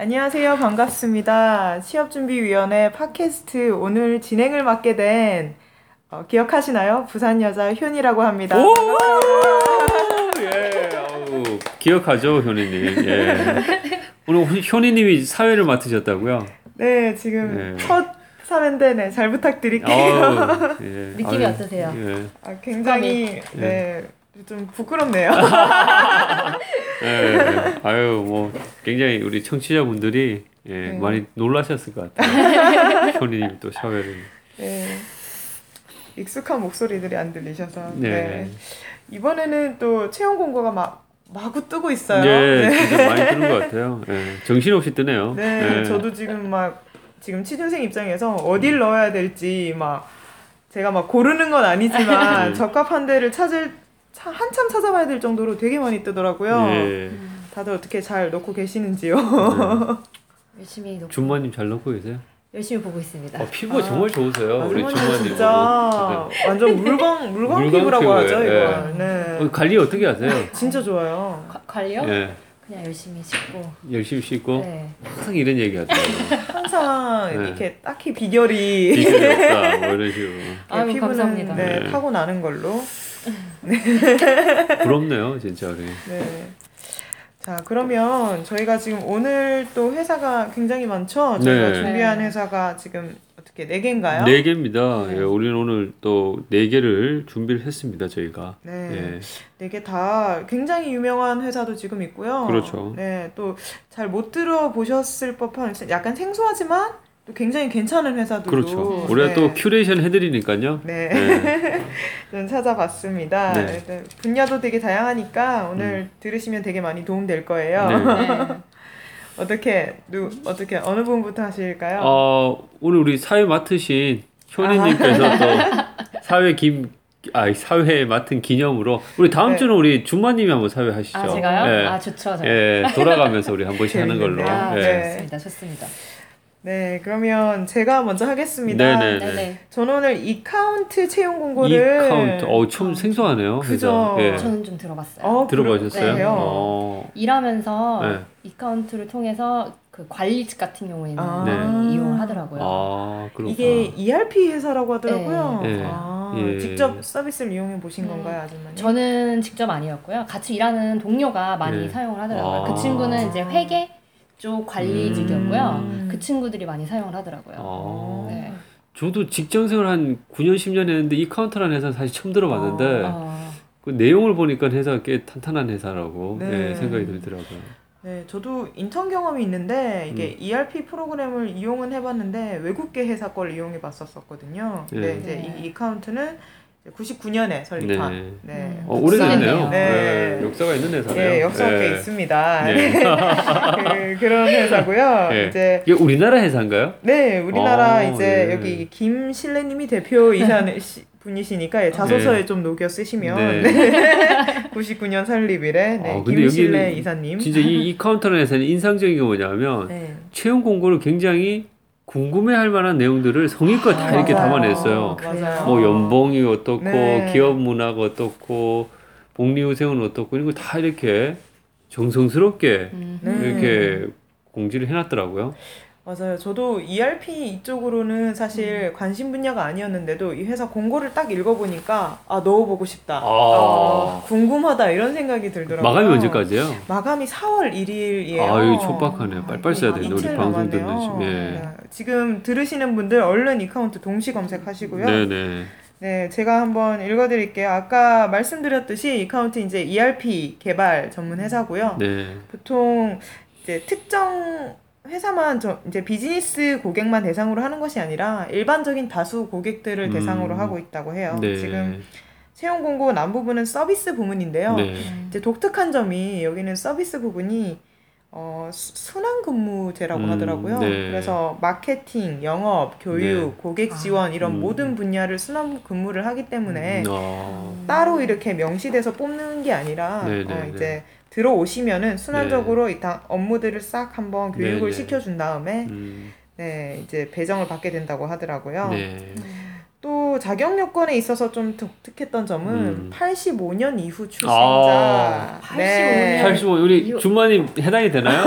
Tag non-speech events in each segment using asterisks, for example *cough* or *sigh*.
안녕하세요. 반갑습니다. 취업준비위원회 팟캐스트 오늘 진행을 맡게 된 어, 기억하시나요? 부산 여자 효이라고 합니다. 오! 예, 아우, 기억하죠, 효니님. 예. 오늘 효니님이 사회를 맡으셨다고요? 네, 지금 네. 첫 사회인데 네, 잘 부탁드릴게요. 아우, 예. 느낌이 아유, 어떠세요? 예. 아, 굉장히 네, 좀 부끄럽네요. *laughs* 예. 아유, 뭐 굉장히 우리 청취자분들이 예, 네. 많이 놀라셨을 것 같아요. *laughs* 효니님 또 사회를. 네. 익숙한 목소리들이 안 들리셔서 네. 네. 이번에는 또 채용 공고가 막 마구 뜨고 있어요. 예, 네. 진짜 많이 뜨는 것 같아요. 예. 정신없이 뜨네요. 네, 예. 저도 지금 막 지금 취준생 입장에서 어딜 넣어야 될지 막 제가 막 고르는 건 아니지만 네. 적합한 데를 찾을 차- 한참 찾아봐야 될 정도로 되게 많이 뜨더라고요. 예. 다들 어떻게 잘 넣고 계시는지요? 열심히 놓고 준마님 잘 넣고 계세요? 열심히 보고 있습니다. 어, 피부가 정말 좋으세요. 아, 우리 준마님. 진짜 완전 물광 *laughs* 물광 물광 피부라고 피부예요. 하죠 예. 이거. 네. 어, 관리 어떻게 하세요? *laughs* 진짜 좋아요. 과- 관리요? 예. 그냥 열심히 씻고. 열심히 씻고 네. 항상 이런 얘기 하더라고요. 항상 네. 이렇게 딱히 비결이 비결이 없다 뭐 *laughs* 이런 식으로 아유, 피부는 감사합니다. 네, 네. 타고 나는 걸로. *laughs* 부럽네요 진짜 우리. 네. 자, 그러면 저희가 지금 오늘 또 회사가 굉장히 많죠? 저희가 네. 준비한 네. 회사가 지금 어떻게 네 개인가요? 네 개입니다. 네. 예, 우리는 오늘 또 네 개를 준비를 했습니다 저희가. 네. 예. 네개다 굉장히 유명한 회사도 지금 있고요. 그렇죠. 네, 또 잘 못 들어보셨을 법한 약간 생소하지만 또 굉장히 괜찮은 회사들도 그렇죠. 우리가 네. 또 큐레이션 해드리니까요. 네. 네. *laughs* 좀 찾아봤습니다. 네. 네, 분야도 되게 다양하니까 오늘 들으시면 되게 많이 도움 될 거예요. 네. 네. *laughs* 어떻게 누 어떻게 어느 부분부터 하실까요? 어 오늘 우리 사회 맡으신 효니님께서 아. 또 *laughs* 사회 김. 아, 사회 맡은 기념으로 우리 다음 네. 주는 우리 준마님이 한번 사회 하시죠. 아 제가요? 예. 아 좋죠. 저. 예, 돌아가면서 우리 한 번씩 하는 걸로. 아 예. 네. 좋습니다. 좋습니다. 네, 그러면 제가 먼저 하겠습니다. 네네. 네네. 저는 오늘 이카운트 채용 공고를 이카운트, 어, 처음 생소하네요. 그죠. 회사. 예. 저는 좀 들어봤어요. 어, 들어보셨어요? 그래요? 어. 일하면서 네. 이카운트를 통해서 그 관리직 같은 경우에는 아. 많이 이용을 하더라고요. 아, 그렇구나. 이게 ERP 회사라고 하더라고요. 네. 네. 아, 예. 직접 서비스를 이용해 보신 음. 건가요, 아 준마님? 저는 직접 아니었고요. 같이 일하는 동료가 많이 네. 사용을 하더라고요. 아. 그 친구는 이제 회계 쪽 관리직이었고요. 음. 그 친구들이 많이 사용을 하더라고요. 아. 네. 저도 직장 생활 한 9년, 10년 했는데 이카운트라는 회사는 사실 처음 들어봤는데 어, 그 내용을 보니까 회사가 꽤 탄탄한 회사라고 네. 예, 생각이 들더라고요. 네, 저도 인턴 경험이 있는데 이게 음. ERP 프로그램을 이용은 해봤는데 외국계 회사 걸 이용해 봤었거든요. 근데 네. 이제 네. 이 이카운트는 99년에 설립한 네. 네. 음. 어, 오래됐네요. 네. 네. 역사가 있는 회사네요. 네, 역사가 꽤 예. 있습니다. 네. 그, 그런 회사고요. 네. 이제 이게 우리나라 회사인가요? 네, 우리나라 아, 이제 예. 여기 김실래님이 대표이사 *laughs* 분이시니까 예, 자소서에 네. 좀 녹여 쓰시면 네. 네. *laughs* 99년 설립이래. 네, 아, 근데 김실래 여기는 이사님. 진짜 이, 이 카운트라는 회사는 인상적인 게 뭐냐면 네. 채용 공고를 굉장히 궁금해할 만한 내용들을 성의껏 다 아, 이렇게 맞아요. 담아냈어요. 맞아요. 뭐 연봉이 어떻고 네. 기업 문화가 어떻고 복리후생은 어떻고 이런 거 다 이렇게 정성스럽게 음. 네. 이렇게 공지를 해놨더라고요. 맞아요. 저도 ERP 이쪽으로는 사실 관심 분야가 아니었는데도 이 회사 공고를 딱 읽어보니까 아 넣어보고 싶다. 아. 아, 궁금하다 이런 생각이 들더라고요. 마감이 언제까지예요? 마감이 4월 1일이에요. 아유 촉박하네요. 빨빨 써야 되는데 우리 방송 듣는. 시. 예. 네. 지금 들으시는 분들 얼른 이카운트 동시 검색하시고요. 네네. 네, 제가 한번 읽어드릴게요. 아까 말씀드렸듯이 이카운트 이제 ERP 개발 전문 회사고요. 네. 보통 이제 특정 회사만 저 이제 비즈니스 고객만 대상으로 하는 것이 아니라 일반적인 다수 고객들을 음. 대상으로 하고 있다고 해요. 네. 지금 채용 공고 남 부분은 서비스 부문인데요. 네. 이제 독특한 점이 여기는 서비스 부분이 어, 수- 순환 근무제라고 음, 하더라고요. 네. 그래서 마케팅, 영업, 교육, 네. 고객 지원 이런 음. 모든 분야를 순환 근무를 하기 때문에 아. 따로 이렇게 명시돼서 뽑는 게 아니라 네, 어, 네, 네. 이제 들어오시면은 순환적으로 일단 업무들을 싹 한번 교육을 네, 네. 시켜준 다음에 음. 네 이제 배정을 받게 된다고 하더라고요. 네. 또 자격 요건에 있어서 좀 독특했던 점은 음. 85년 이후 출생자. 아, 네. 85년. 85 우리 준마님 해당이 되나요?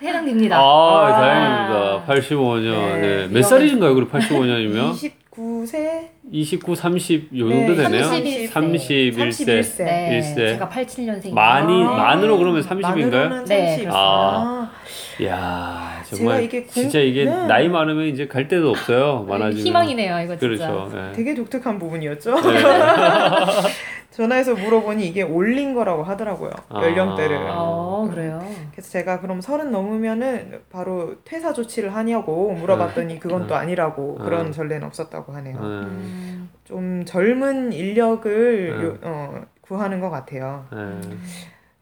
해당됩니다. 아, 아. 다행입니다. 85년. 네. 네. 몇 살이신가요? 그리고 85년이면? 29세 29, 30, 요 정도 네, 되네요? 31세. 31세. 31세. 네, 일세. 제가 87년생이에요. 많이, 아. 만으로 그러면 30인가요? 만으로는 네, 30. 그렇습니다. 아. 이야, 제가 정말 이게 공- 진짜 이게 네. 나이 많으면 이제 갈 데도 없어요. 많아지면. 희망이네요, 이거 진짜. 그렇죠. 네. 되게 독특한 부분이었죠. 네. *laughs* 전화해서 물어보니 이게 올린 거라고 하더라고요. 아. 연령대를. 어, 그래요. 그래서 제가 그럼 서른 넘으면은 바로 퇴사 조치를 하냐고 물어봤더니 그건 또 아니라고 네. 그런 전례는 없었다고 하네요. 네. 음, 좀 젊은 인력을 네. 요- 어, 구하는 것 같아요.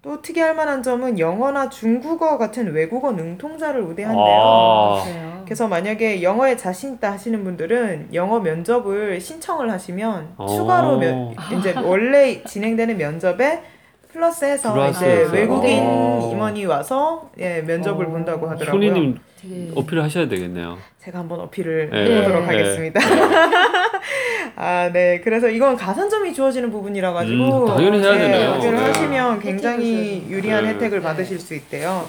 네. 또 특이할 만한 점은 영어나 중국어 같은 외국어 능통자를 우대한대요. 아. 그래요. 그래서 만약에 영어에 자신 있다 하시는 분들은 영어 면접을 신청을 하시면 어. 추가로 면, 이제 원래 진행되는 면접에 플러스해서 이제 플러스해서. 외국인 어. 임원이 와서 예, 면접을 어. 본다고 하더라고요. 되게 어필을 하셔야 되겠네요. 제가 한번 어필을 네. 해보도록 네. 하겠습니다. *laughs* 아, 네. 그래서 이건 가산점이 주어지는 부분이라 가지고 음, 당연히 해야 되네요. 어필을 네. 하시면 굉장히 유리한 네. 혜택을 네. 받으실 수 있대요.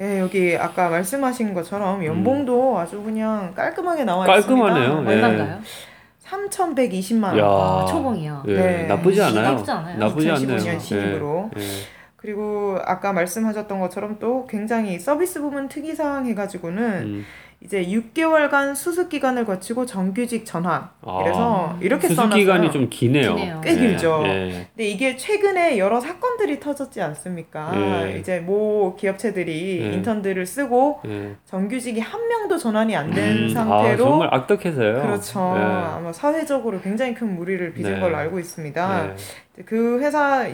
예, 여기 아까 말씀하신 것처럼 연봉도 아주 그냥 깔끔하게 나와 음. 깔끔하네요. 있습니다. 네. 얼마인가요? 3,120만 원. 야. 아, 초봉이요. 예, 네. 나쁘지 않아요. 나쁘지 않아요. 나쁘지 2015년 않네요. 신입으로. 그리고 아까 말씀하셨던 것처럼 또 굉장히 서비스 부문 특이사항 해가지고는 음. 이제 6개월간 수습 기간을 거치고 정규직 전환. 아. 그래서 이렇게 수습 써놨어요. 기간이 좀 기네요. 기네요. 꽤 길죠. 예. 근데 이게 최근에 여러 사건들이 터졌지 않습니까? 예. 이제 모 기업체들이 예. 인턴들을 쓰고 예. 정규직이 한 명도 전환이 안된 음, 상태로 아, 정말 악덕해서요. 그렇죠. 예. 아마 사회적으로 굉장히 큰 무리를 빚은 네. 걸로 알고 있습니다. 예. 그 회사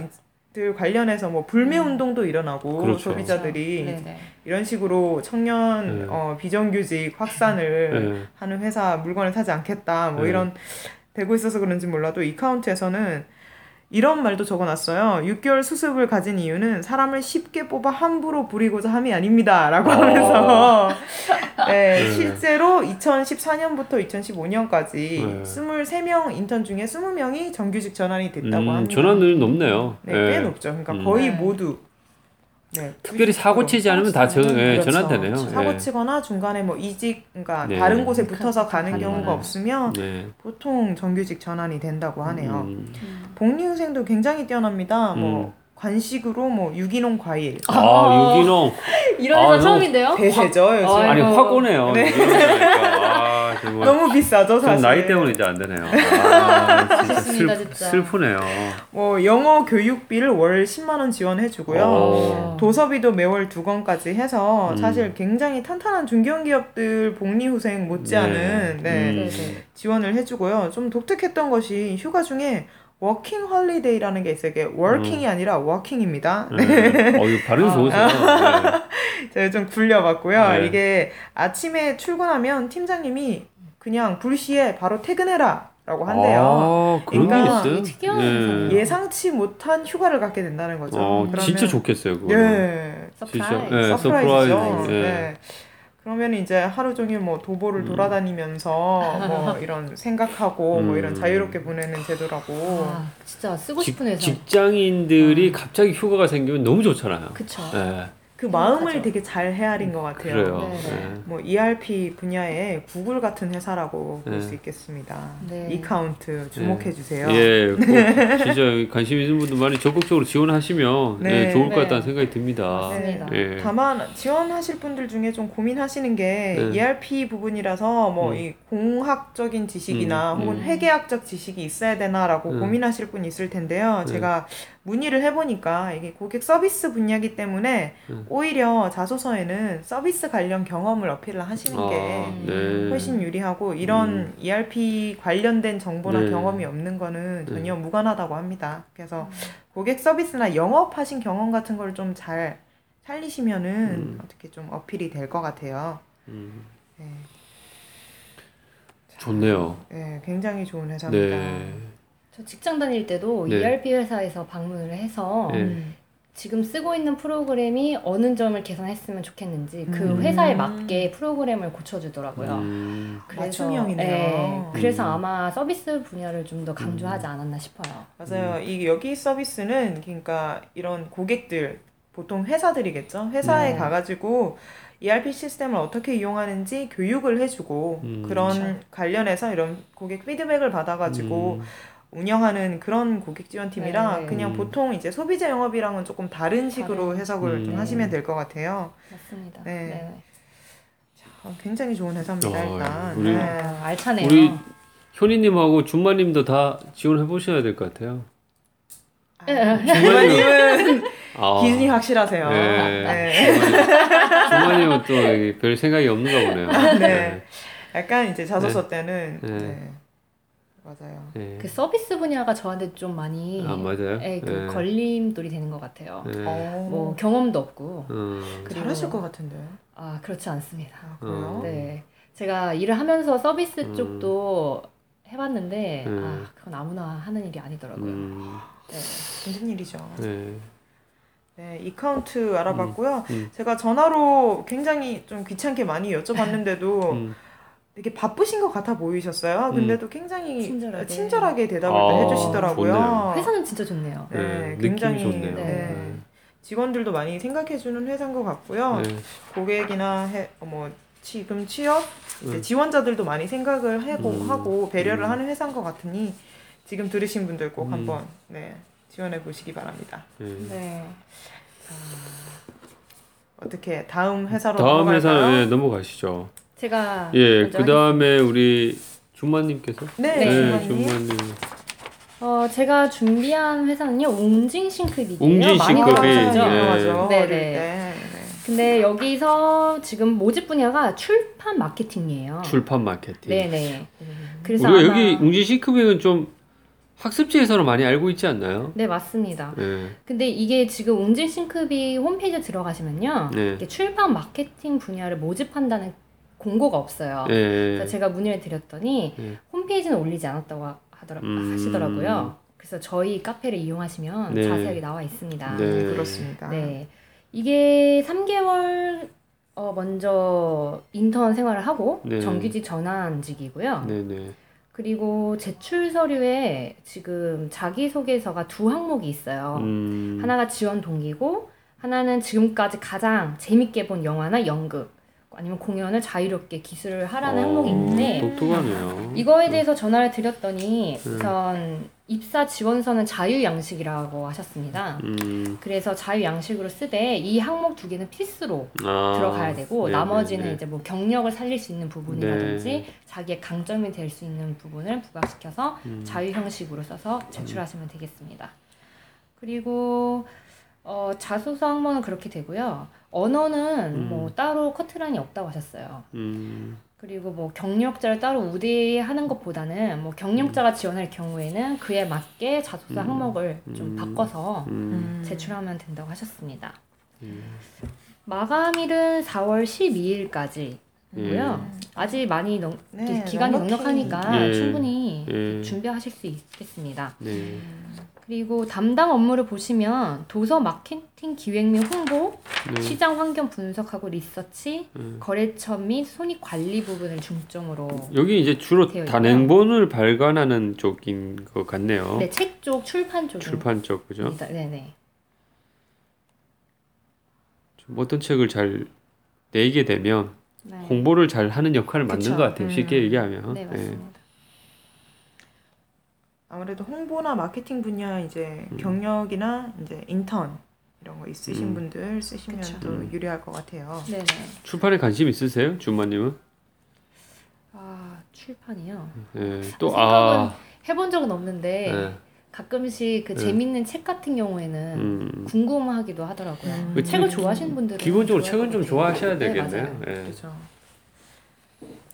들 관련해서 뭐 불매 운동도 일어나고 그렇죠. 소비자들이 네, 네. 이런 식으로 청년 네. 어, 비정규직 확산을 예. 하는 회사 물건을 사지 않겠다 뭐 네. 이런 되고 있어서 그런지 몰라도 이 카운트에서는 이런 말도 적어놨어요. 6개월 수습을 가진 이유는 사람을 쉽게 뽑아 함부로 부리고자 함이 아닙니다 라고 어. 하면서 *laughs* 네, 네. 실제로 2014년부터 2015년까지 네. 23명 인턴 중에 20명이 정규직 전환이 됐다고 음, 합니다. 전환율이 높네요. 네, 예. 꽤 높죠. 그러니까 음. 거의 네. 모두 네, 특별히 사고 치지 않으면 다 전, 예, 그렇죠. 전환되네요. 사고 예. 치거나 중간에 뭐 이직, 그러니까 네. 다른 곳에 붙어서 가는 가는 경우가 거는. 없으면 네. 보통 정규직 전환이 된다고 하네요. 음. 복리후생도 굉장히 뛰어납니다. 뭐 음. 관식으로 뭐 유기농 과일 아, 유기농. *laughs* 이런 아, 회사 너무 처음인데요? 대세죠 요즘. 아이고. 아니, 확 오네요. 네. 아, *laughs* 정말. 너무 비싸죠 좀 사실. 나이 때문에 이제 안 되네요. *laughs* 아, 진짜, 슬, 진짜. 슬프네요. 뭐 영어 교육비를 월 10만 원 지원해 주고요. 어. 도서비도 매월 두 건까지 해서 음. 사실 굉장히 탄탄한 중견기업들 복리후생 못지않은 네. 네, 음. 네, 네. 지원을 해주고요. 좀 독특했던 것이 휴가 중에 walking holiday라는 게 있어요. 이게 working이 아니라 walking입니다. 네. 어, 이거 발음이 아. 좋으세요. 네. *laughs* 제가 좀 굴려봤고요. 네. 이게 아침에 출근하면 팀장님이 그냥 불시에 바로 퇴근해라 라고 한대요. 아, 그런 그러니까 게 있어요? 특이한 네. 예상치 못한 휴가를 갖게 된다는 거죠. 어, 그러면- 진짜 좋겠어요, 그거. 예. surprise. 네, surprise죠. surprise. 예. 네. 그러면 이제 하루 종일 뭐 도보를 음. 돌아다니면서 뭐 *laughs* 이런 생각하고 뭐 음. 이런 자유롭게 보내는 제도라고. 아, 진짜 쓰고 직- 싶은 회사. 직장인들이 갑자기 휴가가 생기면 너무 좋잖아요. 그쵸. 네, 그 마음을 맞아. 되게 잘 헤아린 것 같아요. 그래요. 네, 네. 네. 뭐 ERP 분야의 구글 같은 회사라고 볼 네. 수 있겠습니다. 네. 이카운트 주목해 주세요. 예, *laughs* 꼭 진짜 관심 있는 분들 많이 적극적으로 지원하시면 네. 예, 좋을 것 네. 같다는 생각이 듭니다. 맞습니다. 예. 다만 지원하실 분들 중에 좀 고민하시는 게 네. ERP 부분이라서 뭐 음. 이 공학적인 지식이나 음, 혹은 음. 회계학적 지식이 있어야 되나라고 음. 고민하실 분 있을 텐데요. 네. 제가 문의를 해보니까 이게 고객 서비스 분야이기 때문에 음. 오히려 자소서에는 서비스 관련 경험을 어필을 하시는 게 아, 네. 훨씬 유리하고 이런 음. ERP 관련된 정보나 네. 경험이 없는 거는 네. 전혀 무관하다고 합니다. 그래서 고객 서비스나 영업하신 경험 같은 걸 좀 잘 살리시면은 음. 어떻게 좀 어필이 될 것 같아요. 음, 네. 좋네요. 네, 굉장히 좋은 회사입니다. 네. 저 직장 다닐 때도 네. ERP 회사에서 방문을 해서 네. 음. 지금 쓰고 있는 프로그램이 어느 점을 개선했으면 좋겠는지 그 음. 회사에 맞게 프로그램을 고쳐주더라고요. 음, 맞춤형이네요. 네, 그래서 음. 아마 서비스 분야를 좀 더 강조하지 않았나 싶어요. 맞아요. 이 여기 서비스는 그러니까 이런 고객들 보통 회사들이겠죠. 회사에 네. 가가지고 ERP 시스템을 어떻게 이용하는지 교육을 해주고 음. 그런 그렇죠. 관련해서 이런 고객 피드백을 받아가지고 음. 운영하는 그런 고객 지원팀이라 네, 네. 그냥 음. 보통 이제 소비자 영업이랑은 조금 다른 식으로 다른. 해석을 좀 음. 하시면 될 것 같아요. 맞습니다. 네. 네. 어, 굉장히 좋은 회사입니다 어, 일단. 우리- 네. 아, 알차네요. 우리 효니님하고 준마님도 다 지원해 보셔야 될 것 같아요. 주마님은 아, 기준이 확실하세요. 네. 네. 준마님은 또 별 생각이 없는가 보네요. 네. 약간 이제 자소서 때는 네. 네. 맞아요. 네. 그 서비스 분야가 저한테 좀 많이 아 맞아요. 예, 그 네. 걸림돌이 되는 것 같아요. 네. 어, 뭐 경험도 없고. 음. 그리고- 잘하실 것 같은데. 아 그렇지 않습니다. 아, 그래요? 어. 네, 제가 일을 하면서 서비스 음. 쪽도 해봤는데 음. 아 그건 아무나 하는 일이 아니더라고요. 음. 네. 힘든 일이죠. 네. 네, 이카운트 알아봤고요. 음. 제가 전화로 굉장히 좀 귀찮게 많이 여쭤봤는데도 음. 되게 바쁘신 것 같아 보이셨어요. 음. 근데도 굉장히 친절하게. 친절하게 대답을 아, 해주시더라고요. 좋네요. 회사는 진짜 좋네요. 네, 네, 굉장히 좋네요. 네. 직원들도 많이 생각해주는 회사인 것 같고요. 네. 고객이나 해, 어, 뭐 지금 취업 음. 지원자들도 많이 생각을 하고, 음. 하고 배려를 음. 하는 회사인 것 같으니 지금 들으신 분들 꼭 음. 한번 네, 지원해 보시기 바랍니다. 네. 네. 어떻게 다음 회사로 다음? 회사는 예, 넘어가시죠. 제가 예, 먼저 그 다음에 우리 준마님께서 네, 네, 주만님. 준마님. 어 제가 준비한 회사는요 웅진 싱크빅이에요. 웅진 싱크빅, 들어보셨죠? 네. 유명하죠. 네, 네. 때. 네. 근데 여기서 지금 모집 분야가 출판 마케팅이에요. 출판 마케팅. 네네. 그래서 우리가 아마 여기 웅진 싱크빅은 좀 학습지에서는 많이 알고 있지 않나요? 네 맞습니다. 네. 근데 이게 지금 웅진 싱크빅 홈페이지에 들어가시면요, 네. 이게 출판 마케팅 분야를 모집한다는 공고가 없어요. 예. 그래서 제가 문의를 드렸더니 네. 홈페이지는 올리지 않았다고 하더라, 음. 하시더라고요. 그래서 저희 카페를 이용하시면 네. 자세하게 나와 있습니다. 네. 네, 그렇습니다. 네. 이게 3개월 어, 먼저 인턴 생활을 하고 네. 정규직 전환직이고요. 네네. 그리고 제출 서류에 지금 자기소개서가 두 항목이 있어요. 음. 하나가 지원 동기고 하나는 지금까지 가장 재밌게 본 영화나 연극 아니면 공연을 자유롭게 기술을 하라는 어, 항목이 있는데 독특하네요. 이거에 대해서 전화를 드렸더니 음. 우선 입사 지원서는 자유 양식이라고 하셨습니다. 음. 그래서 자유 양식으로 쓰되 이 항목 두 개는 필수로 아. 들어가야 되고 네, 나머지는 네, 네. 이제 뭐 경력을 살릴 수 있는 부분이라든지 네. 자기의 강점이 될 수 있는 부분을 부각시켜서 음. 자유 형식으로 써서 제출하시면 되겠습니다. 그리고 어, 자소서 항목은 그렇게 되고요. 언어는 음. 뭐 따로 커트라인이 없다고 하셨어요. 음. 그리고 뭐 경력자를 따로 우대하는 것보다는 뭐 경력자가 지원할 경우에는 그에 맞게 자소서 음. 항목을 좀 음. 바꿔서 음. 음. 제출하면 된다고 하셨습니다. 음. 마감일은 4월 12일까지 고요. 아직 많이 넉, 네, 기간이. 넉넉하니까 예. 충분히 예. 준비하실 수 있겠습니다. 네. 그리고 담당 업무를 보시면 도서 마케팅 기획 및 홍보, 네. 시장 환경 분석하고 리서치, 음. 거래처 및 손익 관리 부분을 중점으로 여기 이제 주로 있고요. 단행본을 발간하는 쪽인 것 같네요. 네, 책 쪽 출판 쪽입니다. 출판 쪽 그죠? 네 네. 좀 어떤 책을 잘 내게 되면 네. 홍보를 잘 하는 역할을 맡는. 것 같아요. 쉽게 음. 얘기하면. 네, 맞습니다. 아무래도 홍보나 마케팅 분야 이제 음. 경력이나 이제 인턴 이런 거 있으신 음. 분들 쓰시면 그쵸. 또 음. 유리할 것 같아요. 네네. 출판에 관심 있으세요, 준마님은? 아 출판이요. 예. 또 생각은 아, 해본 적은 없는데 예. 가끔씩 그 네. 재밌는 책 같은 경우에는 음. 궁금하기도 하더라고요. 음. 그 책을 좋아하시는 분들은 기본적으로 좋아할 책은 좀것 좋아하셔야. 네, 되겠네요. 맞아요. 예. 그렇죠.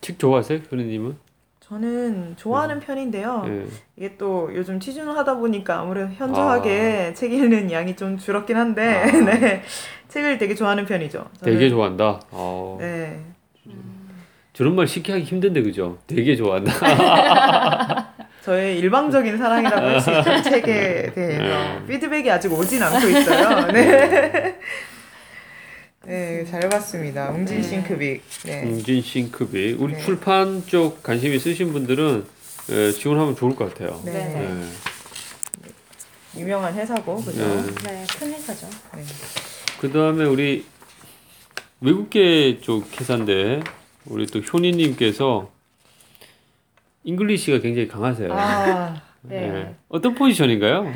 책 좋아하세요, 현우님은? 저는 좋아하는 편인데요. 예. 이게 또 요즘 취준을 하다 보니까 아무래도 현저하게 책 읽는 양이 좀 줄었긴 한데, 아. *laughs* 네. 책을 되게 좋아하는 편이죠. 저는- 되게 좋아한다. 어. 네. 저런 말 쉽게 하기 힘든데 그죠? 되게 좋아한다. *laughs* 저의 일방적인 사랑이라고 할 수 있죠. 책에 대해서. 네. 피드백이 아직 오진 않고 있어요. 네. 네, 잘 봤습니다. 웅진 싱크빅. 네. 웅진 싱크빅. 우리 네. 출판 쪽 관심 있으신 분들은 예, 지원하면 좋을 것 같아요. 네. 네. 예. 유명한 회사고, 그죠? 네. 네, 큰 회사죠. 네. 그 다음에 우리 외국계 쪽 회사인데 우리 또 효니님께서 English가 굉장히 강하세요. 아, 네. 예. 어떤 포지션인가요?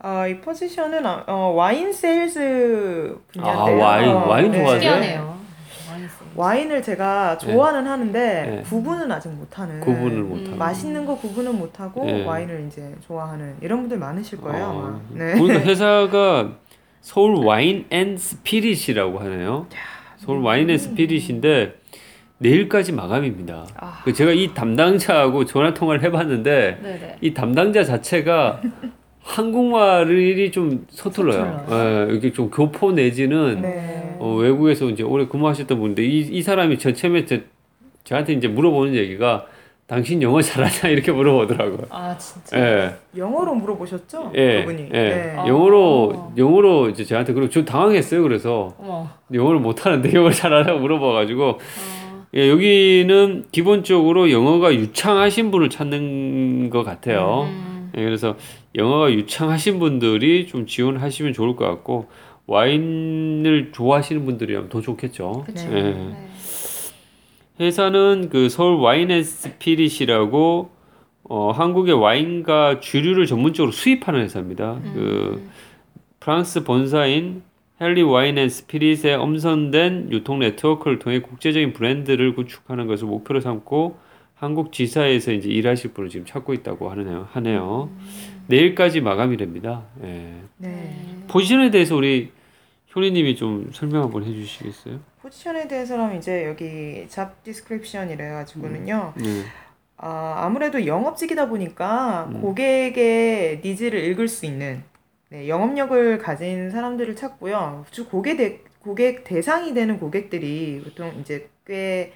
아, 이 포지션은 아, 어, 와인 세일즈 분야인데요. 아, 와인, 와인 좋아하세요? 특이하네요. 많이 쓰고. 와인을 제가 좋아는 하는데 네. 구분은 아직 못하는. 구분을 음. 못하고. 맛있는 거 구분은 못하고 네. 와인을 이제 좋아하는 이런 분들 많으실 거예요 어, 아마. 네. 보니까 *laughs* 회사가 서울 와인 앤 스피릿이라고 하네요. 서울 와인 앤 스피릿인데 내일까지 마감입니다. 아. 그 제가 이 담당자하고 전화 통화를 해봤는데 네네. 이 담당자 자체가 한국말이 좀 서툴러요. 예, 이게 좀 교포 내지는 네. 어, 외국에서 이제 오래 근무하셨던 분인데 이, 이 사람이 저 처음에 저, 저한테 이제 물어보는 얘기가 당신 영어 잘하냐 *laughs* 이렇게 물어보더라고요. 아 진짜. 예. 영어로 물어보셨죠? 예, 그분이. 예. 네. 아. 영어로 영어로 이제 저한테 그리고 좀 당황했어요. 그래서 어머. 영어를 못하는데 영어를 잘하냐고 물어봐가지고 어, 예, 여기는 기본적으로 영어가 유창하신 분을 찾는 것 같아요. 음, 예, 그래서 영어가 유창하신 분들이 좀 지원하시면 좋을 것 같고 와인을 좋아하시는 분들이라면 더 좋겠죠. 그쵸. 예. 네. 회사는 그 서울 Wine and Spirit이라고 어, 한국의 와인과 주류를 전문적으로 수입하는 회사입니다. 그 음, 프랑스 본사인 Henry Wine and Spirit의 엄선된 유통 네트워크를 통해 국제적인 브랜드를 구축하는 것을 목표로 삼고 한국 지사에서 이제 일하실 분을 지금 찾고 있다고 하네요. 하네요. 내일까지 마감이 됩니다. 예. 네. 포지션에 대해서 우리 효리님이 좀 설명 한번 해주시겠어요? 포지션에 대해서는 이제 여기 job description 이래 가지고는요. 네. 아, 아무래도 영업직이다 보니까 음. 고객의 needs를 읽을 수 있는 네, 영업력을 가진 사람들을 찾고요. 주 고객 대, 고객 대상이 되는 고객들이 보통 이제 꽤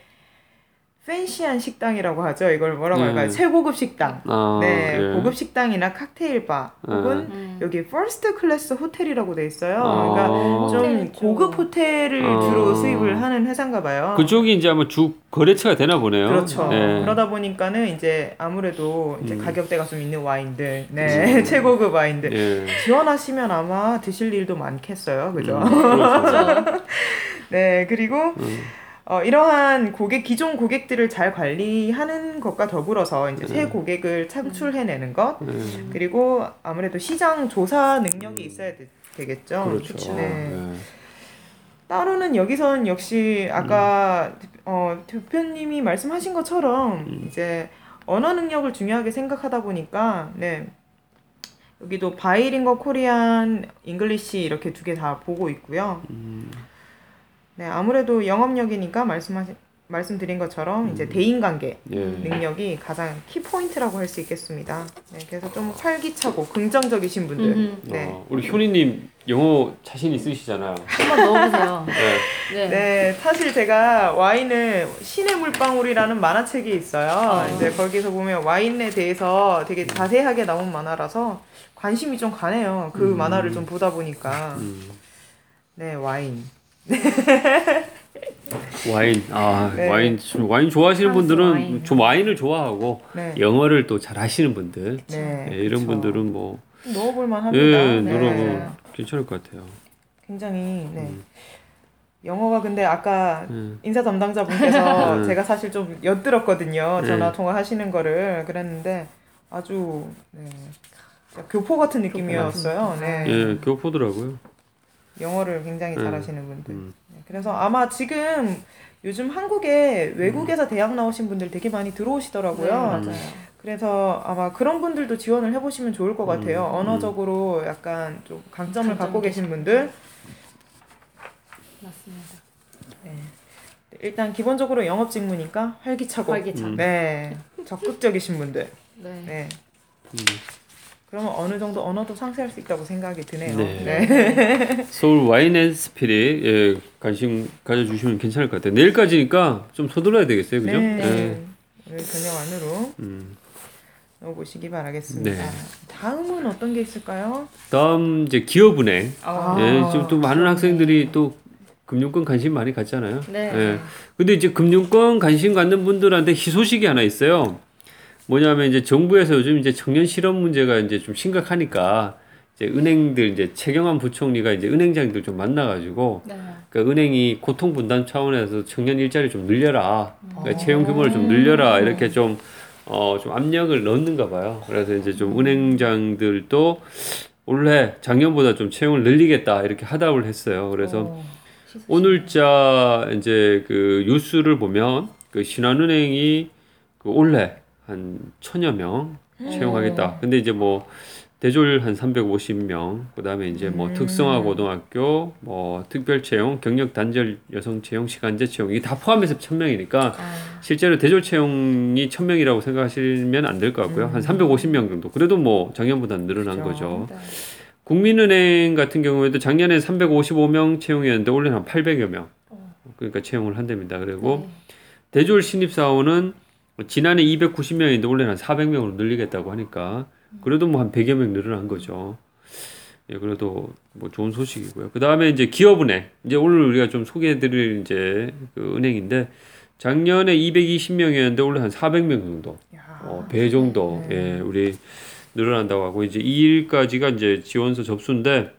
fancy한 식당이라고 하죠. 이걸 뭐라고 네. 할까요? 최고급 식당. 아, 네, 예. 고급 식당이나 칵테일 바 혹은 음. 여기 first class 호텔이라고 돼 있어요. 아. 그러니까 좀 호텔. 고급 호텔을 아. 주로 수입을 하는 회사인가 봐요. 그쪽이 이제 아마 주 거래처가 되나 보네요. 그렇죠. 네. 그러다 보니까는 이제 아무래도 이제 음. 가격대가 좀 있는 와인들, 네, *laughs* 최고급 와인들 예. 지원하시면 아마 드실 일도 많겠어요, 그죠? 음, 그렇죠. *laughs* 네, 그리고 음. 어, 이러한 고객 기존 고객들을 잘 관리하는 것과 더불어서 이제 새 음. 고객을 창출해내는 것, 예. 그리고 아무래도 시장 조사 능력이 있어야 되, 되겠죠. 그렇죠. 네. 예. 따로는 여기선 역시 아까 음. 어, 대표님이 말씀하신 것처럼 음. 이제 언어 능력을 중요하게 생각하다 보니까 네 여기도 bilingual Korean English 이렇게 두 개 다 보고 있고요. 음. 네 아무래도 영업력이니까 말씀하신 말씀드린 것처럼 음. 이제 대인관계 예. 능력이 가장 키 포인트라고 할 수 있겠습니다. 네, 그래서 좀 활기차고 긍정적이신 분들. 음. 네. 어, 우리 효리님 영어 자신 있으시잖아요. 한번 넣어보세요. *laughs* 네. 네. 네, 사실 제가 와인을 신의 물방울이라는 만화책이 있어요. 아. 이제 거기서 보면 와인에 대해서 되게 자세하게 나온 만화라서 관심이 좀 가네요. 그 음. 만화를 좀 보다 보니까. 음. 네, 와인. *laughs* 와인, 아 네. 와인, 좀 와인 좋아하시는 프랑스 분들은 와인. 좀 와인을 좋아하고 네. 영어를 또 잘 하시는 분들, 네, 예, 이런 그쵸. 분들은 뭐 넣어볼만 예, 합니다. 네. 누르면 괜찮을 것 같아요. 굉장히 네. 음. 영어가 근데 아까 예. 인사 담당자분께서 음. *laughs* 제가 사실 좀 엿들었거든요. 네. 전화 통화하시는 거를 그랬는데 아주 네. 교포 같은 느낌이었어요. 네. 예, 교포더라고요. 영어를 굉장히 네. 잘하시는 분들. 음. 네, 그래서 아마 지금 요즘 한국에 외국에서 대학 나오신 분들 되게 많이 들어오시더라고요. 네, 맞아요. 그래서 아마 그런 분들도 지원을 해보시면 좋을 것 같아요. 음. 언어적으로 약간 좀 강점을 갖고 계신 분들. 맞습니다. 네. 일단 기본적으로 영업 직무니까 활기차고, 활기차. 음. 네, 적극적이신 분들. 네. 네. 음. 그러면 어느 정도 언어도 상쇄할 수 있다고 생각이 드네요. 네. 네. 서울 Wine and Spirit 예, 관심 가져주시면 괜찮을 것 같아요. 내일까지니까 좀 서둘러야 되겠어요, 그죠? 네. 예. 오늘 저녁 안으로 음. 넣어보시기 바라겠습니다. 네. 다음은 어떤 게 있을까요? 다음 이제 기업은행. 아. 예, 지금 또 많은 학생들이 또 금융권 관심 많이 갖잖아요. 네. 예. 근데 이제 금융권 관심 갖는 분들한테 희소식이 하나 있어요. 뭐냐면 이제 정부에서 요즘 이제 청년 실업 문제가 이제 좀 심각하니까 이제 은행들 이제 최경환 부총리가 이제 은행장들 좀 만나가지고 네. 그 은행이 고통 분담 차원에서 청년 일자리 좀 늘려라. 그러니까 어. 채용 규모를 좀 늘려라. 이렇게 좀, 어, 좀 압력을 넣는가 봐요. 그래서 이제 좀 은행장들도 올해 작년보다 좀 채용을 늘리겠다. 이렇게 하답을 했어요. 그래서 어, 시수- 오늘자 이제 그 뉴스를 보면 그 신한은행이 그 올해 한 천여 명 채용하겠다. 근데 이제 뭐 대졸 한 350명, 그다음에 이제 뭐 음. 특성화 고등학교, 뭐 특별 채용, 경력 단절 여성 채용, 시간제 채용 이게 다 포함해서 1000명이니까 아, 실제로 대졸 채용이 1000명이라고 생각하시면 안 될 것 같고요. 한 350명 정도. 그래도 뭐 작년보다 늘어난 그죠. 거죠. 네. 국민은행 같은 경우에도 작년에 355명 채용이었는데 올해는 한 800여 명. 어. 그러니까 채용을 한답니다. 그리고 네. 대졸 신입 사원은 지난해 290명인데 올해는 한 400명으로 늘리겠다고 하니까 그래도 뭐 한 100여 명 늘어난 거죠. 예, 그래도 뭐 좋은 소식이고요. 그 다음에 이제 기업은행. 이제 오늘 우리가 좀 소개해드릴 이제 그 은행인데 작년에 220명이었는데 올해 한 400명 정도. 야. 어, 배 정도 네. 예, 우리 늘어난다고 하고 이제 2일까지가 이제 지원서 접수인데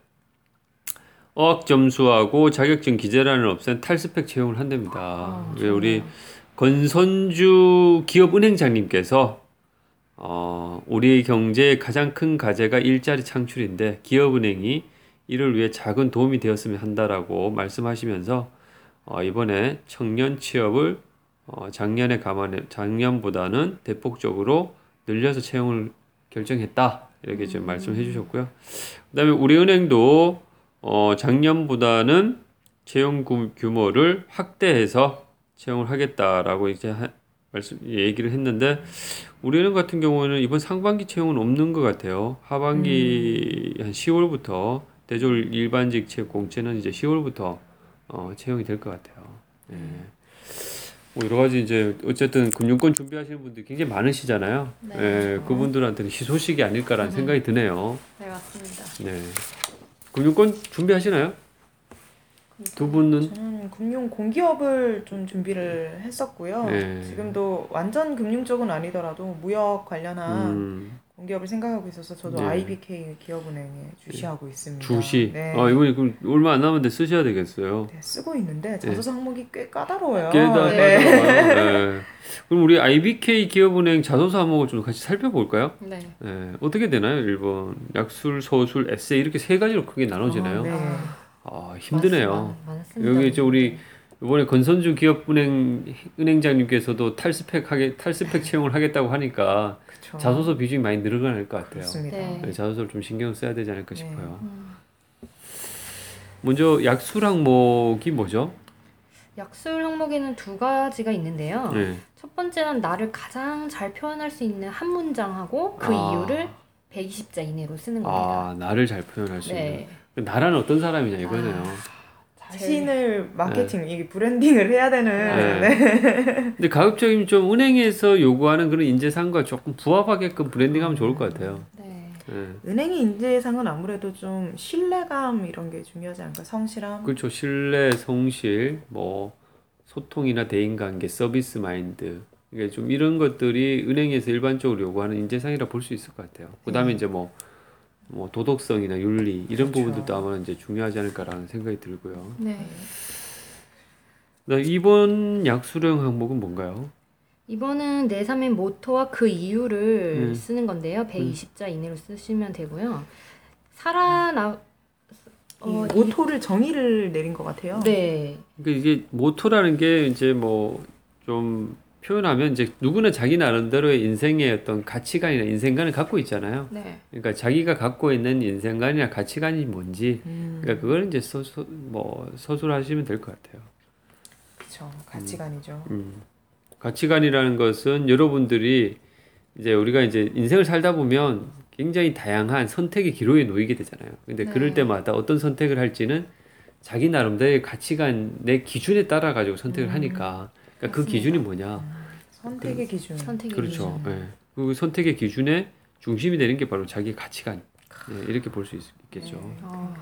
어학 점수하고 자격증 기재란을 없앤 탈스펙 채용을 한답니다. 아, 왜 우리 건선주 기업은행장님께서 어, 우리 경제의 가장 큰 과제가 일자리 창출인데 기업은행이 이를 위해 작은 도움이 되었으면 한다라고 말씀하시면서 어, 이번에 청년 취업을 어, 작년에 감안해 작년보다는 대폭적으로 늘려서 채용을 결정했다 이렇게 지금 말씀해 주셨고요. 그다음에 우리은행도 어, 작년보다는 채용 구- 규모를 확대해서 채용을 하겠다라고 이제 하- 말씀 얘기를 했는데 우리은행 같은 경우는 이번 상반기 채용은 없는 것 같아요. 하반기 한 10월부터 대졸 일반직 채용 공채는 이제 10월부터 어, 채용이 될 것 같아요. 예. 뭐 여러 가지 이제 어쨌든 금융권 준비하시는 분들이 굉장히 많으시잖아요. 네, 예, 그분들한테는 희소식이 아닐까라는 생각이 드네요. 네 맞습니다. 네. 금융권 준비하시나요? 두 분은 저는 금융 공기업을 좀 준비를 했었고요. 네. 지금도 완전 금융 쪽은 아니더라도 무역 관련한 음, 공기업을 생각하고 있어서 저도 네. IBK 기업은행에 주시하고 있습니다. 주시. 네. 아 이거 이거 얼마 안 남았는데 쓰셔야 되겠어요. 네, 쓰고 있는데 자소서 항목이 꽤 까다로워요. 깨다 네. 네. *laughs* 그럼 우리 IBK 기업은행 자소서 항목을 좀 같이 살펴볼까요? 네. 네. 어떻게 되나요? 1번 약술, 서술, 에세이 이렇게 세 가지로 크게 나눠지나요? 어, 네. 아 힘드네요. 여기 이제 우리 이번에 건선주 기업은행 은행장님께서도 탈스펙 하게 탈스펙 채용을 하겠다고 하니까 그쵸. 자소서 비중이 많이 늘어날 것 같아요. 그렇습니다. 네. 네, 자소서를 좀 신경 써야 되지 않을까 네. 싶어요. 음, 먼저 약술 항목이 뭐죠? 약술 항목에는 두 가지가 있는데요. 네. 첫 번째는 나를 가장 잘 표현할 수 있는 한 문장하고 그 아. 이유를 120자 이내로 쓰는 겁니다. 아 나를 잘 표현할 수 네. 있는 나라는 어떤 사람이냐 이거네요. 자신을 마케팅, 이게 브랜딩을 해야 되는 네. 네. *laughs* 근데 가급적이면 좀 은행에서 요구하는 그런 인재상과 조금 부합하게끔 브랜딩하면 좋을 것 같아요. 네. 네. 은행의 인재상은 아무래도 좀 신뢰감 이런 게 중요하지 않을까? 성실함. 그렇죠. 신뢰, 성실, 뭐 소통이나 대인관계, 서비스 마인드 이게 좀 이런 것들이 은행에서 일반적으로 요구하는 인재상이라 볼 수 있을 것 같아요. 그다음에 이제 뭐, 뭐 도덕성이나 윤리 이런 그렇죠. 부분들도 아마 이제 중요하지 않을까라는 생각이 들고요. 네. 이번 약 수령 항목은 뭔가요? 이번은 내3의 모토와 그 이유를 음. 쓰는 건데요. 120자 이내로 쓰시면 되고요. 살아나 어, 이 모토를 정의를 내린 것 같아요. 네. 그러니까 이게 모토라는 게 이제 뭐 좀 표현하면 이제 누구나 자기 나름대로의 인생의 어떤 가치관이나 인생관을 갖고 있잖아요. 네. 그러니까 자기가 갖고 있는 인생관이나 가치관이 뭔지 음, 그러니까 그걸 이제 서서 뭐 서술하시면 될 것 같아요. 그렇죠. 가치관이죠. 음. 가치관이라는 것은 여러분들이 이제 우리가 이제 인생을 살다 보면 굉장히 다양한 선택의 기로에 놓이게 되잖아요. 근데 네. 그럴 때마다 어떤 선택을 할지는 자기 나름대로의 가치관 내 기준에 따라 가지고 선택을 음. 하니까 그러니까 그. 기준이 뭐냐? 선택의 기준. 선택의 그렇죠. 기준. 예. 그 선택의 기준의 중심이 되는 게 바로 자기 가치관. 예, 이렇게 볼 수 있겠죠. 네. 어,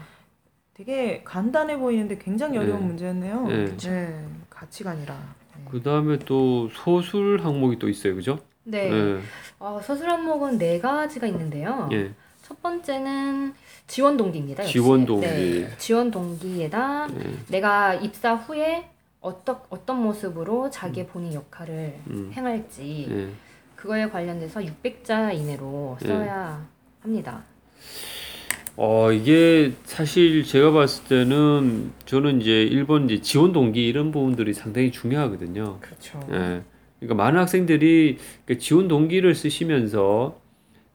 되게 간단해 보이는데 굉장히 어려운 네. 문제였네요. 네. 네, 가치관이라. 네. 그 다음에 또 소술 항목이 또 있어요, 그죠? 네. 예. 어, 서술 항목은 네 가지가 있는데요. 예. 첫첫 번째는 지원 동기입니다. 역시. 지원 동기. 네, 지원 동기에다 네. 내가 입사 후에 어떤 어떤 모습으로 자기 본인 역할을 음. 행할지 예. 그거에 관련돼서 600자 이내로 네. 써야 합니다. 어, 이게 사실 제가 봤을 때는 저는 이제 일본 이제 지원 동기 이런 부분들이 상당히 중요하거든요. 그렇죠. 예. 그러니까 많은 학생들이 그 지원 동기를 쓰시면서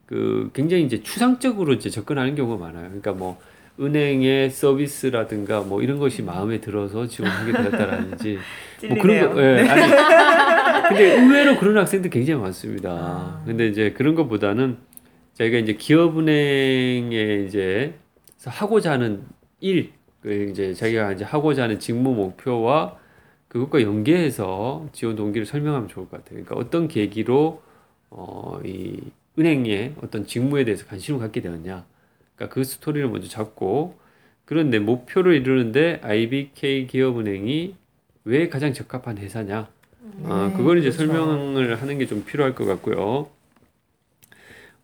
그 굉장히 이제 추상적으로 이제 접근하는 경우가 많아요. 그러니까 뭐 은행의 서비스라든가 뭐 이런 것이 마음에 들어서 지원하게 되었다라든지 *laughs* 뭐 그런 거, 예, 아니, *laughs* 근데 의외로 그런 학생들 굉장히 많습니다. 아. 근데 이제 그런 것보다는 저희가 이제 기업은행에 이제 하고자 하는 일, 그 이제 자기가 이제 하고자 하는 직무 목표와 그것과 연계해서 지원 동기를 설명하면 좋을 것 같아요. 그러니까 어떤 계기로 어, 이 은행의 어떤 직무에 대해서 관심을 갖게 되었냐. 그러니까 그 스토리를 먼저 잡고 그런데 목표를 이루는데 IBK 기업은행이 왜 가장 적합한 회사냐. 아, 네, 그걸 이제 그렇죠. 설명을 하는 게 좀 필요할 것 같고요.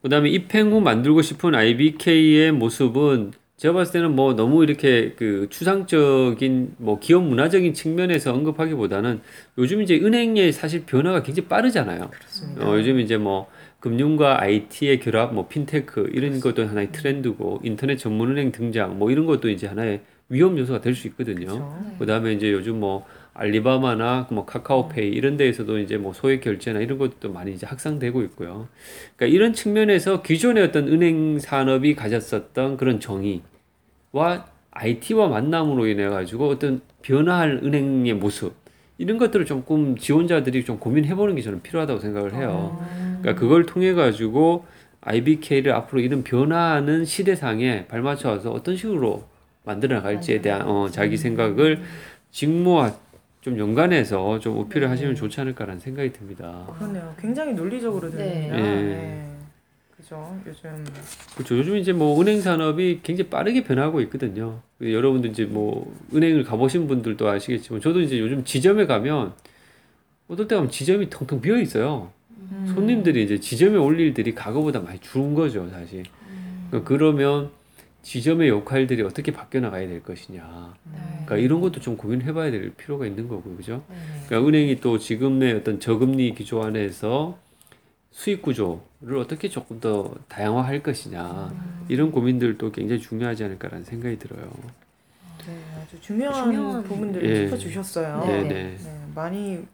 그 다음에 입행 후 만들고 싶은 IBK의 모습은 제가 봤을 때는 뭐 너무 이렇게 그 추상적인 뭐 기업 문화적인 측면에서 언급하기보다는 요즘 이제 은행의 사실 변화가 굉장히 빠르잖아요. 그렇습니다. 어, 요즘 이제 뭐 금융과 IT의 결합, 뭐 핀테크 이런 것도 하나의 트렌드고 인터넷 전문은행 등장 뭐 이런 것도 이제 하나의 위험 요소가 될 수 있거든요. 그렇죠. 그다음에 이제 요즘 뭐 알리바바나 뭐 카카오페이 이런 데에서도 이제 뭐 소액 결제나 이런 것도 많이 이제 확산되고 있고요. 그러니까 이런 측면에서 기존의 어떤 은행 산업이 가졌었던 그런 정의와 IT와 만남으로 인해 가지고 어떤 변화할 은행의 모습 이런 것들을 조금 지원자들이 좀 고민해 보는 게 저는 필요하다고 생각을 해요. 어. 그러니까 그걸 통해 가지고 IBK를 앞으로 이런 변화하는 시대상에 발맞춰서 어떤 식으로 만들어 나갈지에 대한 어, 자기 생각을 직무와 좀 연관해서 좀 어필을 하시면 좋지 않을까라는 생각이 듭니다. 그러네요. 굉장히 논리적으로 들립니다. 네. 네. 그죠. 요즘 그렇죠. 요즘 이제 뭐 은행 산업이 굉장히 빠르게 변하고 있거든요. 여러분들 이제 뭐 은행을 가보신 분들도 아시겠지만 저도 이제 요즘 지점에 가면 어떨 때 가면 지점이 텅텅 비어 있어요. 음. 손님들이 이제 지점에 올 일들이 과거보다 많이 줄은 거죠, 사실. 그러니까 그러면 지점의 역할들이 어떻게 바뀌어 나가야 될 것이냐. 네. 그러니까 이런 것도 좀 고민해 봐야 될 필요가 있는 거고요. 그죠? 네. 그러니까 은행이 또 지금의 어떤 저금리 기조 안에서 수익 구조를 어떻게 조금 더 다양화할 것이냐. 이런 고민들도 굉장히 중요하지 않을까라는 생각이 들어요. 네, 아주 중요한, 중요한 부분들을 예. 짚어주셨어요. 네, 네. 네. 네, 많이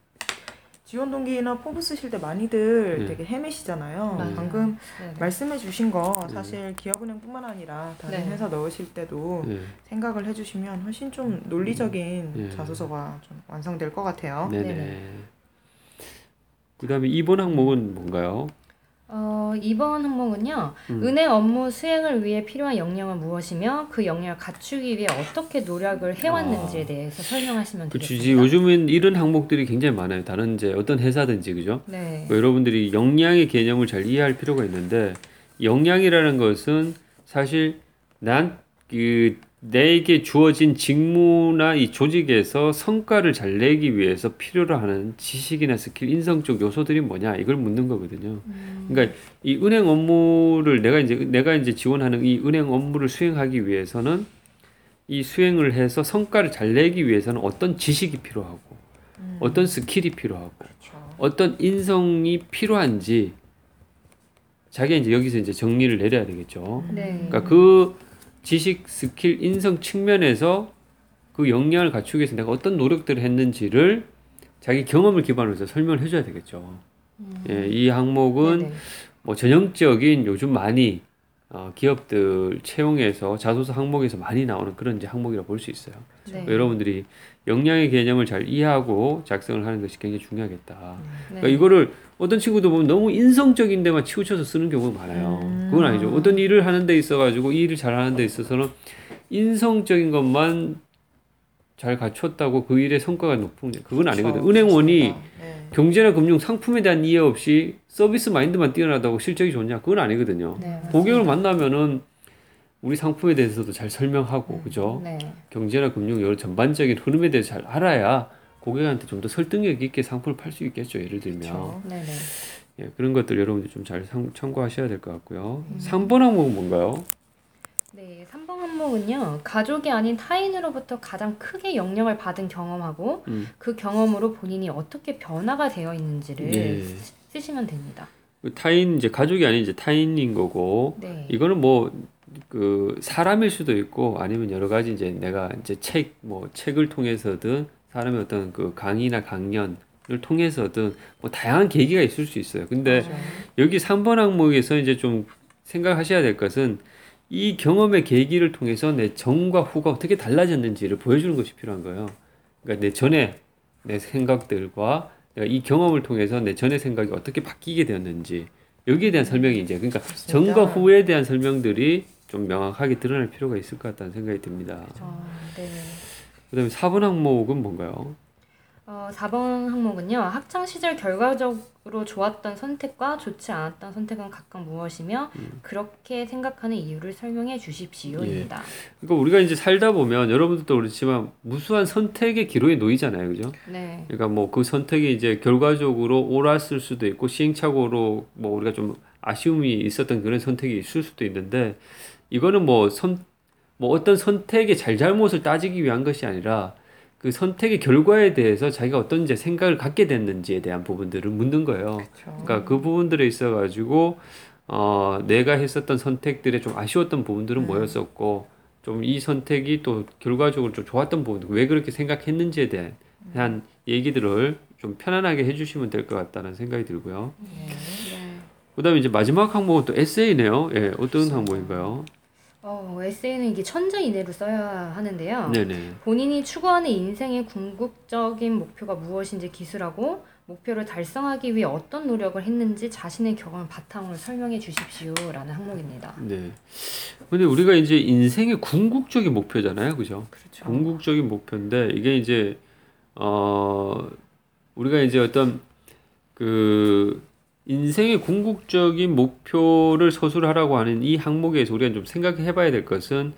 지원 동기나 포부 쓰실 때 많이들 네. 되게 헤매시잖아요. 맞아요. 방금 네, 네. 말씀해주신 거 사실 기업은행뿐만 아니라 다른 네. 회사 넣으실 때도 네. 생각을 해주시면 훨씬 좀 논리적인 네. 자소서가 좀 완성될 것 같아요. 네네. 그다음에 이번 항목은 뭔가요? 어, 이번 항목은요. 음. 은행 업무 수행을 위해 필요한 역량은 무엇이며 그 역량을 갖추기 위해 어떻게 노력을 해왔는지에 대해서 설명하시면 그렇지. 되겠습니다. 요즘은 이런 항목들이 굉장히 많아요. 다른 이제 어떤 회사든지 그죠? 네. 뭐 여러분들이 역량의 개념을 잘 이해할 필요가 있는데 역량이라는 것은 사실 난 그 내게 주어진 직무나 이 조직에서 성과를 잘 내기 위해서 필요로 하는 지식이나 스킬, 인성적 요소들이 뭐냐 이걸 묻는 거거든요. 그러니까 이 은행 업무를 내가 이제 내가 이제 지원하는 이 은행 업무를 수행하기 위해서는 이 수행을 해서 성과를 잘 내기 위해서는 어떤 지식이 필요하고 어떤 skill이 필요하고 그렇죠. 어떤 인성이 필요한지 자기가 이제 여기서 이제 정리를 내려야 되겠죠. 네. 그러니까 그 지식, 스킬, 인성 측면에서 그 역량을 갖추기 위해서 내가 어떤 노력들을 했는지를 자기 경험을 기반으로 해서 설명을 해줘야 되겠죠. 예, 이 항목은 네네. 뭐 전형적인 요즘 많이 어, 기업들 채용에서 자소서 항목에서 많이 나오는 그런 이제 항목이라고 볼수 있어요. 네. 여러분들이 역량의 개념을 잘 이해하고 작성을 하는 것이 굉장히 중요하겠다. 네. 그러니까 이거를 어떤 친구도 보면 너무 인성적인 데만 치우쳐서 쓰는 경우가 많아요. 음. 그건 아니죠. 어떤 일을 하는 데 있어가지고 이 일을 잘하는 데 있어서는 인성적인 것만 잘 갖췄다고 그 일의 성과가 높은 게 그건 아니거든. 그렇죠. 은행원이. 네. 경제나 금융 상품에 대한 이해 없이 서비스 마인드만 뛰어나다고 실적이 좋냐? 그건 아니거든요. 네, 고객을 만나면은 우리 상품에 대해서도 잘 설명하고 그죠? 네. 경제나 금융 여러 전반적인 흐름에 대해서 잘 알아야 고객한테 좀 더 설득력 있게 상품을 팔 수 있겠죠. 예를 들면. 네네. 예, 그런 것들 여러분들 좀 잘 참고하셔야 될 것 같고요. 3번 항목은 뭔가요? 네, 3번 항목은요. 가족이 아닌 타인으로부터 가장 크게 영향을 받은 경험하고 음. 그 경험으로 본인이 어떻게 변화가 되어 있는지를 예. 쓰- 쓰시면 됩니다. 그 타인 이제 가족이 아닌 이제 타인인 거고 네. 이거는 뭐 그 사람일 수도 있고 아니면 여러 가지 이제 내가 이제 책 뭐 책을 통해서든 사람의 어떤 그 강의나 강연을 통해서든 뭐 다양한 계기가 있을 수 있어요. 근데 그렇죠. 여기 3번 항목에서 이제 좀 생각하셔야 될 것은 이 경험의 계기를 통해서 내 전과 후가 어떻게 달라졌는지를 보여주는 것이 필요한 거예요. 그러니까 내 전에 내 생각들과 내가 이 경험을 통해서 내 전의 생각이 어떻게 바뀌게 되었는지 여기에 대한 설명이 이제 그러니까 전과 후에 대한 설명들이 좀 명확하게 드러날 필요가 있을 것 같다는 생각이 듭니다. 어, 네. 그다음에 4번 항목은 뭔가요? 어, 4번 항목은요. 학창 시절 결과적으로 좋았던 선택과 좋지 않았던 선택은 각각 무엇이며 음. 그렇게 생각하는 이유를 설명해 주십시오입니다. 그러니까 우리가 이제 살다 보면 여러분들도 그렇지만 무수한 선택의 기로에 놓이잖아요, 그죠? 네. 그러니까 뭐 그 선택이 이제 결과적으로 옳았을 수도 있고 시행착오로 뭐 우리가 좀 아쉬움이 있었던 그런 선택이 있을 수도 있는데 이거는 뭐 선 뭐 어떤 선택의 잘잘못을 따지기 위한 것이 아니라 그 선택의 결과에 대해서 자기가 어떤 이제 생각을 갖게 됐는지에 대한 부분들을 묻는 거예요. 그렇죠. 그러니까 그 부분들에 있어 가지고 어 내가 했었던 선택들에 좀 아쉬웠던 부분들은 음. 뭐였었고 좀 이 선택이 또 결과적으로 좀 좋았던 부분들 왜 그렇게 생각했는지에 대한 대한 얘기들을 좀 편안하게 해주시면 될 것 같다는 생각이 들고요. 네. 네. 그다음에 이제 마지막 항목은 또 에세이네요. 예, 어떤 항목인가요? 어, 에세이는 이게 천자 이내로 써야 하는데요. 네네. 본인이 추구하는 인생의 궁극적인 목표가 무엇인지 기술하고 목표를 달성하기 위해 어떤 노력을 했는지 자신의 경험을 바탕으로 설명해 주십시오라는 항목입니다. 네. 근데 우리가 이제 인생의 궁극적인 목표잖아요, 그죠? 그렇죠. 궁극적인 목표인데 이게 이제 어 우리가 이제 어떤 그 인생의 궁극적인 목표를 서술하라고 하는 이 항목에서 우리가 좀 생각해 봐야 될 것은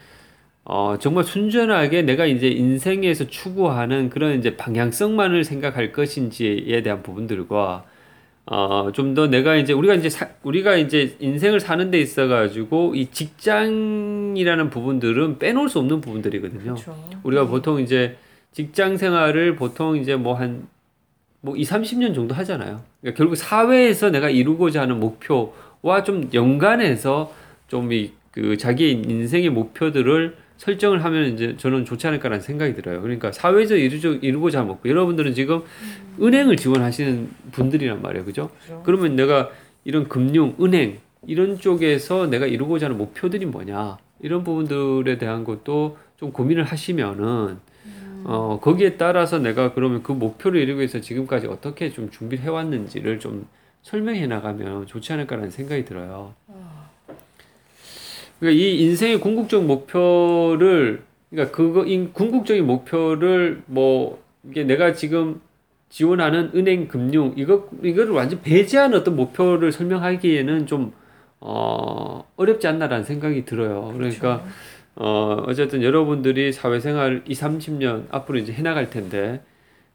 어 정말 순전하게 내가 이제 인생에서 추구하는 그런 이제 방향성만을 생각할 것인지에 대한 부분들과 어 좀 더 내가 이제 우리가 이제 사, 우리가 이제 인생을 사는 데 있어 가지고 이 직장이라는 부분들은 빼놓을 수 없는 부분들이거든요. 그렇죠. 우리가 보통 이제 직장 생활을 보통 이제 뭐한 뭐 2, 30년 정도 하잖아요. 그러니까 결국 사회에서 내가 이루고자 하는 목표와 좀 연관해서 좀 이 그 자기의 인생의 목표들을 설정을 하면 이제 저는 좋지 않을까라는 생각이 들어요. 그러니까 사회에서 이루죠, 이루고자 하는 목표. 여러분들은 지금 은행을 지원하시는 분들이란 말이에요. 그죠? 그렇죠. 그러면 내가 이런 금융, 은행 이런 쪽에서 내가 이루고자 하는 목표들이 뭐냐 이런 부분들에 대한 것도 좀 고민을 하시면은 어 거기에 따라서 내가 그러면 그 목표를 이루기 위해서 지금까지 어떻게 좀 준비를 해왔는지를 좀 설명해 나가면 좋지 않을까라는 생각이 들어요. 그러니까 이 인생의 궁극적 목표를 그러니까 그거 이 궁극적인 목표를 뭐 이게 내가 지금 지원하는 은행 금융 이거 이거를 완전 배제한 어떤 목표를 설명하기에는 좀 어, 어렵지 않나라는 생각이 들어요. 그러니까 어, 어쨌든 여러분들이 사회생활 2, 30년 앞으로 이제 해나갈 텐데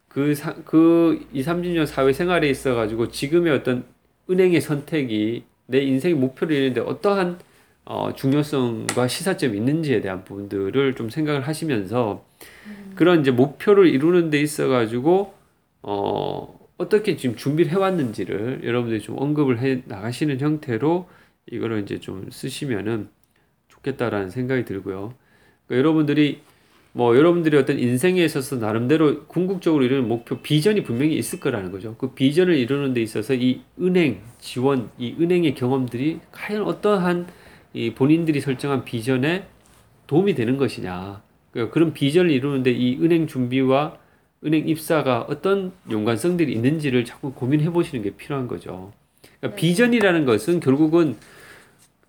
그, 사, 그 2, 30년 사회생활에 있어 가지고 지금의 어떤 은행의 선택이 내 인생의 목표를 이루는데 어떠한 어, 중요성과 시사점이 있는지에 대한 부분들을 좀 생각을 하시면서 그런 이제 목표를 이루는 데 있어 가지고 어, 어떻게 지금 준비를 해왔는지를 여러분들이 좀 언급을 해 나가시는 형태로 이거를 이제 좀 쓰시면은 좋겠다라는 생각이 들고요. 그러니까 여러분들이 뭐 여러분들이 어떤 인생에 있어서 나름대로 궁극적으로 이루는 목표 비전이 분명히 있을 거라는 거죠. 그 비전을 이루는 데 있어서 이 은행 지원, 이 은행의 경험들이 과연 어떠한 이 본인들이 설정한 비전에 도움이 되는 것이냐. 그러니까 그런 비전을 이루는데 이 은행 준비와 은행 입사가 어떤 연관성들이 있는지를 자꾸 고민해 보시는 게 필요한 거죠. 그러니까 비전이라는 것은 결국은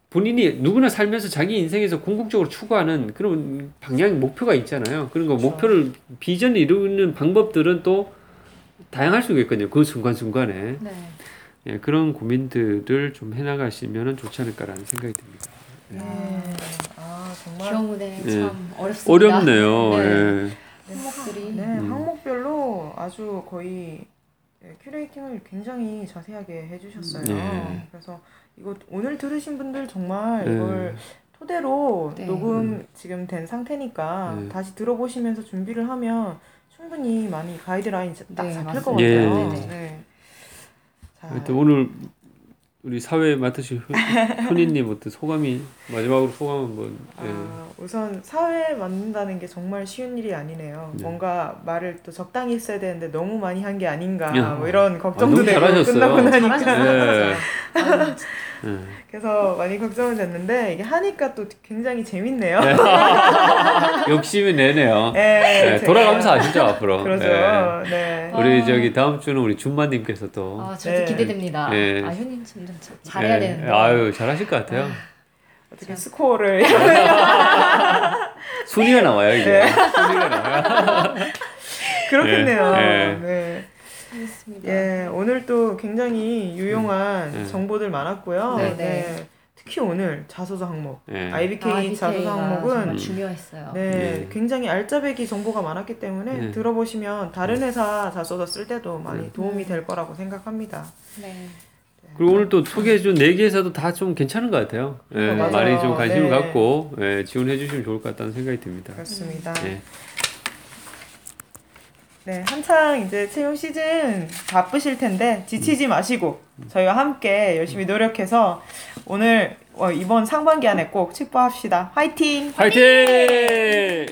본인이 누구나 살면서 자기 인생에서 궁극적으로 추구하는 그런 방향 목표가 있잖아요. 그런 거 그렇죠. 목표를 비전을 이루는 방법들은 또 다양할 수가 있거든요. 그 순간순간에 네. 예, 그런 고민들을 좀 해나가시면 좋지 않을까라는 생각이 듭니다. 네. 아 정말 기억문에 네. 참 어렵습니다. 어렵네요. 네. 예. 항목들이 네, 음. 항목별로 아주 거의 네, 큐레이팅을 굉장히 자세하게 해주셨어요. 네. 그래서 이거 오늘 들으신 분들 정말 네. 이걸 토대로 네. 녹음 지금 된 상태니까 네. 다시 들어보시면서 준비를 하면 충분히 많이 가이드라인 딱 네, 잡힐 것. 같아요. 예. 네. 네, 자, 하여튼 오늘 우리 사회 맡으신 효- 효니님 어떤 소감이 마지막으로 소감 한번 예. 아, 우선 사회 만든다는 게 정말 쉬운 일이 아니네요. 네. 뭔가 말을 또 적당히 했어야 되는데 너무 많이 한 게 아닌가 야. 뭐 이런 걱정도 너무 되고. 끝나고 나니까 잘하셨어요. 예. *laughs* 아, 예. 그래서 많이 걱정은 됐는데 이게 하니까 또 굉장히 재밌네요. *laughs* 욕심이 내네요. 네, 예, 제가- 돌아가면서 아시죠 앞으로. 그러죠. 예. 네. 우리 아. 저기 다음 주는 우리 준마님께서 또 아, 저도 네. 기대됩니다. 네. 아, 효님 점점 잘- 잘해야 예. 되는데. 아유 잘하실 것 같아요. 어떻게 스코어를 순위가 나와요 이제. 네. 순위가 나와요. *laughs* 그렇겠네요. 예. 네. 알겠습니다. 예, 오늘 또 굉장히 유용한 네. 정보들 많았고요. 네, 네. 특히 오늘 자소서 항목, 예. IBK 아, 자소서 항목은 중요했어요. 네, 네. 굉장히 알짜배기 정보가 많았기 때문에 네. 들어보시면 다른 회사 자소서 쓸 때도 많이 네. 도움이 될 거라고 생각합니다. 네. 그리고 오늘 또 소개해준 네 개에서도 다 좀 괜찮은 것 같아요. 예, 어. 많이 좀 관심을 네. 갖고 예, 지원해 주시면 좋을 것 같다는 생각이 듭니다. 그렇습니다. 예. 네, 한창 이제 채용 시즌 바쁘실 텐데 지치지 마시고 저희와 함께 열심히 노력해서 오늘 어, 이번 상반기 안에 꼭 축복합시다. 화이팅! 화이팅!